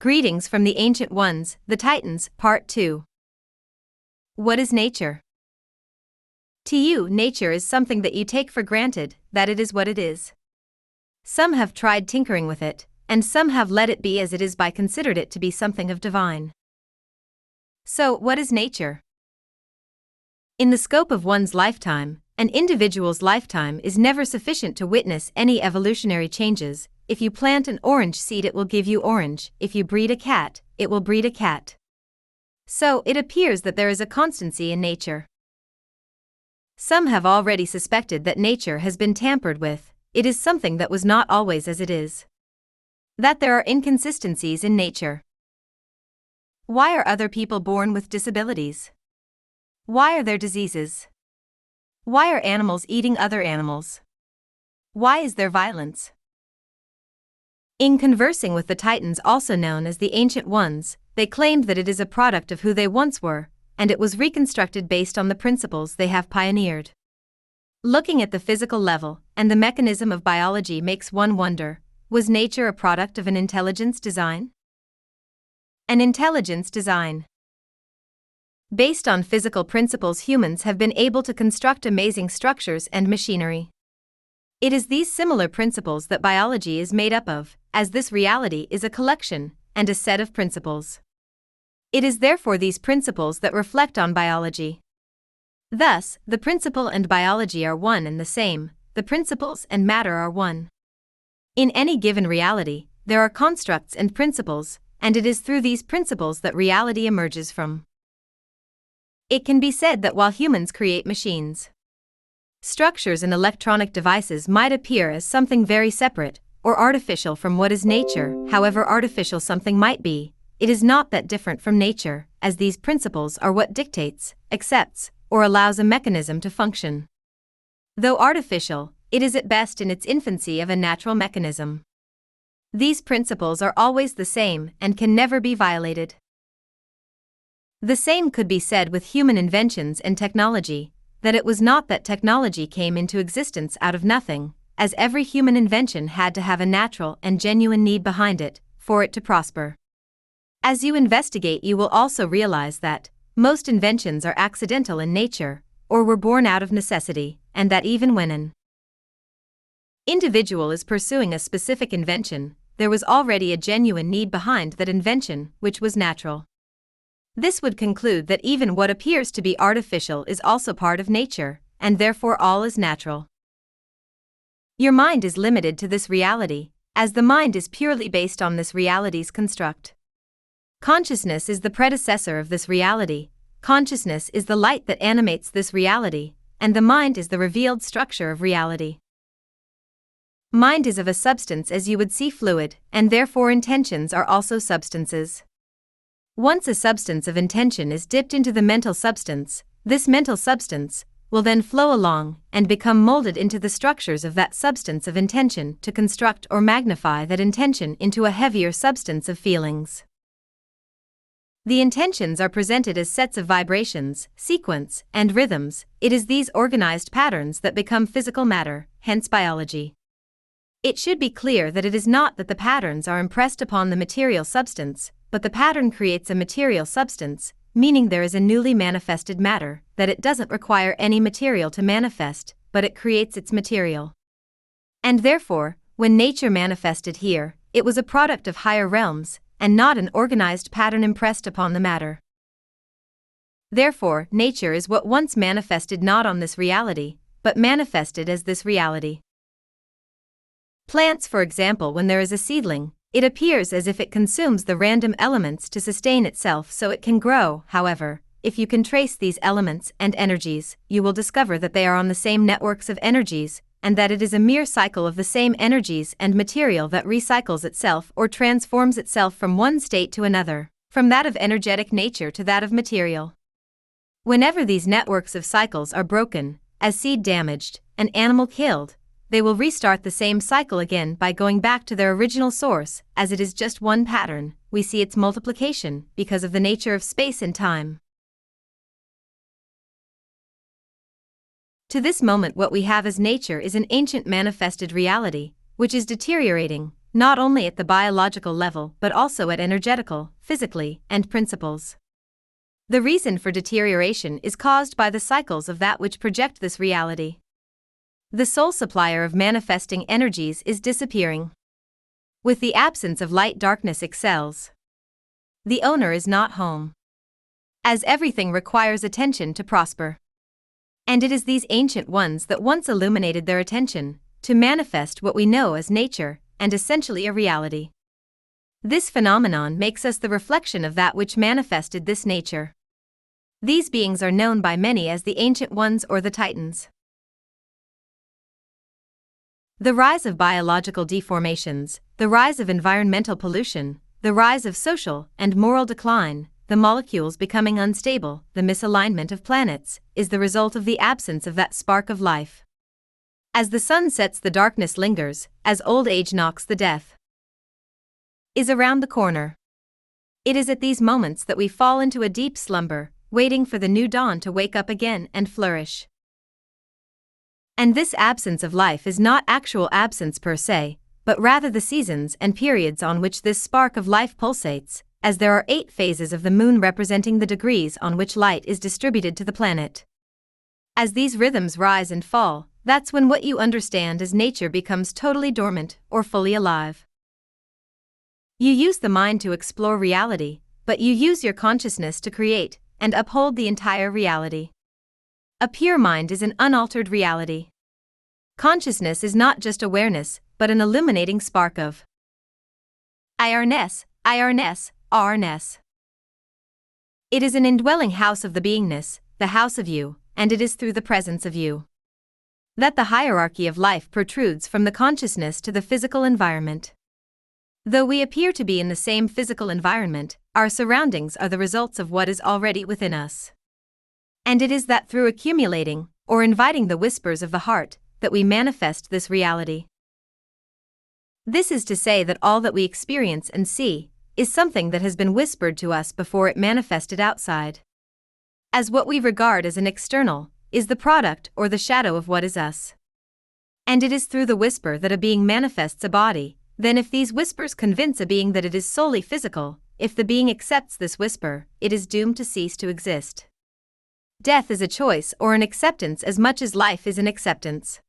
Greetings from the Ancient Ones, the Titans, Part 2. What is nature? To you, nature is something that you take for granted, that it is what it is. Some have tried tinkering with it, and some have let it be as it is by considered it to be something of divine. So, what is nature? In the scope of one's lifetime, an individual's lifetime is never sufficient to witness any evolutionary changes, if you plant an orange seed, it will give you orange. If you breed a cat, it will breed a cat. So, it appears that there is a constancy in nature. Some have already suspected that nature has been tampered with, it is something that was not always as it is. That there are inconsistencies in nature. Why are other people born with disabilities? Why are there diseases? Why are animals eating other animals? Why is there violence? In conversing with the Titans, also known as the Ancient Ones, they claimed that it is a product of who they once were, and it was reconstructed based on the principles they have pioneered. Looking at the physical level and the mechanism of biology makes one wonder was nature a product of an intelligence design? An intelligence design. Based on physical principles, humans have been able to construct amazing structures and machinery. It is these similar principles that biology is made up of, as this reality is a collection and a set of principles. It is therefore these principles that reflect on biology. Thus, the principle and biology are one and the same, the principles and matter are one. In any given reality, there are constructs and principles, and it is through these principles that reality emerges from. It can be said that while humans create machines, structures and electronic devices might appear as something very separate, or artificial from what is nature, however artificial something might be, it is not that different from nature, as these principles are what dictates, accepts, or allows a mechanism to function. Though artificial, it is at best in its infancy of a natural mechanism. These principles are always the same and can never be violated. The same could be said with human inventions and technology, that it was not that technology came into existence out of nothing, as every human invention had to have a natural and genuine need behind it for it to prosper. As you investigate, you will also realize that most inventions are accidental in nature or were born out of necessity, and that even when an individual is pursuing a specific invention, there was already a genuine need behind that invention, which was natural. This would conclude that even what appears to be artificial is also part of nature, and therefore all is natural. Your mind is limited to this reality, as the mind is purely based on this reality's construct. Consciousness is the predecessor of this reality, consciousness is the light that animates this reality, and the mind is the revealed structure of reality. Mind is of a substance as you would see fluid, and therefore intentions are also substances. Once a substance of intention is dipped into the mental substance, this mental substance, will then flow along and become molded into the structures of that substance of intention to construct or magnify that intention into a heavier substance of feelings. The intentions are presented as sets of vibrations, sequence, and rhythms. It is these organized patterns that become physical matter, hence biology. It should be clear that it is not that the patterns are impressed upon the material substance, but the pattern creates a material substance, meaning there is a newly manifested matter, that it doesn't require any material to manifest, but it creates its material. And therefore, when nature manifested here, it was a product of higher realms, and not an organized pattern impressed upon the matter. Therefore, nature is what once manifested not on this reality, but manifested as this reality. Plants, for example, when there is a seedling, it appears as if it consumes the random elements to sustain itself so it can grow, however, if you can trace these elements and energies, you will discover that they are on the same networks of energies, and that it is a mere cycle of the same energies and material that recycles itself or transforms itself from one state to another, from that of energetic nature to that of material. Whenever these networks of cycles are broken, as seed damaged, an animal killed, they will restart the same cycle again by going back to their original source, as it is just one pattern, we see its multiplication because of the nature of space and time. To this moment, what we have as nature is an ancient manifested reality, which is deteriorating, not only at the biological level but also at energetical, physically, and principles. The reason for deterioration is caused by the cycles of that which project this reality. The sole supplier of manifesting energies is disappearing. With the absence of light, darkness excels. The owner is not home. As everything requires attention to prosper. And it is these ancient ones that once illuminated their attention to manifest what we know as nature and essentially a reality. This phenomenon makes us the reflection of that which manifested this nature. These beings are known by many as the Ancient Ones or the Titans. The rise of biological deformations, the rise of environmental pollution, the rise of social and moral decline, the molecules becoming unstable, the misalignment of planets, is the result of the absence of that spark of life. As the sun sets, the darkness lingers, as old age knocks the death. Is around the corner. It is at these moments that we fall into a deep slumber, waiting for the new dawn to wake up again and flourish. And this absence of life is not actual absence per se, but rather the seasons and periods on which this spark of life pulsates, as there are eight phases of the moon representing the degrees on which light is distributed to the planet. As these rhythms rise and fall, that's when what you understand as nature becomes totally dormant or fully alive. You use the mind to explore reality, but you use your consciousness to create and uphold the entire reality. A pure mind is an unaltered reality. Consciousness is not just awareness, but an illuminating spark of awareness, awareness, awareness. It is an indwelling house of the beingness, the house of you, and it is through the presence of you that the hierarchy of life protrudes from the consciousness to the physical environment. Though we appear to be in the same physical environment, our surroundings are the results of what is already within us. And it is that through accumulating, or inviting the whispers of the heart, that we manifest this reality. This is to say that all that we experience and see is something that has been whispered to us before it manifested outside. As what we regard as an external, is the product or the shadow of what is us. And it is through the whisper that a being manifests a body, then, if these whispers convince a being that it is solely physical, if the being accepts this whisper, it is doomed to cease to exist. Death is a choice or an acceptance as much as life is an acceptance.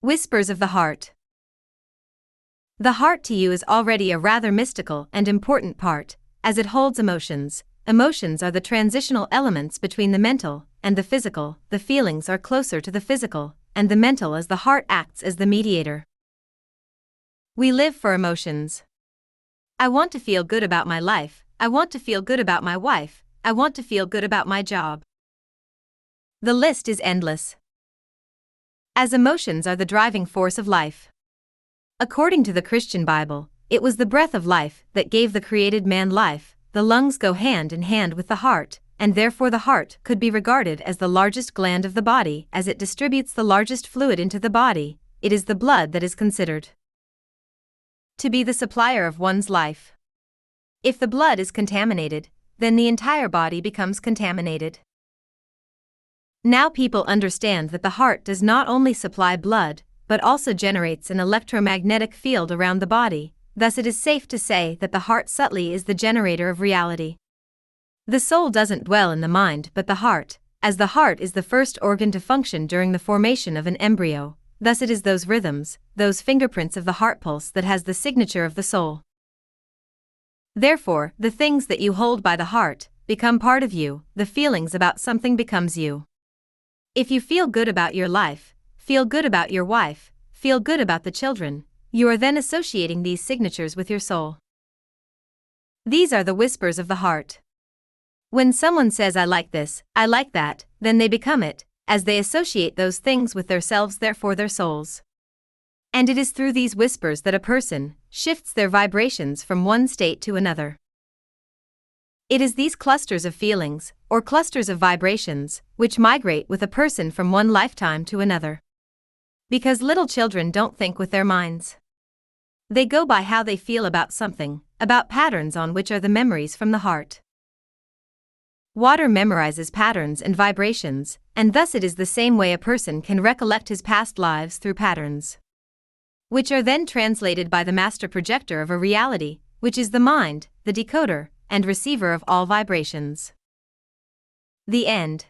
Whispers of the Heart The heart to you is already a rather mystical and important part, as it holds emotions. Emotions are the transitional elements between the mental and the physical, the feelings are closer to the physical, and the mental as the heart acts as the mediator. We live for emotions. I want to feel good about my life, I want to feel good about my wife, I want to feel good about my job. The list is endless. As emotions are the driving force of life. According to the Christian Bible, it was the breath of life that gave the created man life, the lungs go hand in hand with the heart, and therefore the heart could be regarded as the largest gland of the body as it distributes the largest fluid into the body, it is the blood that is considered to be the supplier of one's life. If the blood is contaminated, then the entire body becomes contaminated. Now people understand that the heart does not only supply blood, but also generates an electromagnetic field around the body, thus, it is safe to say that the heart subtly is the generator of reality. The soul doesn't dwell in the mind but the heart, as the heart is the first organ to function during the formation of an embryo, thus it is those rhythms, those fingerprints of the heart pulse that has the signature of the soul. Therefore, the things that you hold by the heart become part of you, the feelings about something becomes you. If you feel good about your life, feel good about your wife, feel good about the children, you are then associating these signatures with your soul. These are the whispers of the heart. When someone says, I like this, I like that, then they become it, as they associate those things with themselves, therefore their souls. And it is through these whispers that a person shifts their vibrations from one state to another. It is these clusters of feelings, or clusters of vibrations, which migrate with a person from one lifetime to another. Because little children don't think with their minds. They go by how they feel about something, about patterns on which are the memories from the heart. Water memorizes patterns and vibrations, and thus it is the same way a person can recollect his past lives through patterns. Which are then translated by the master projector of a reality, which is the mind, the decoder, and receiver of all vibrations. The end.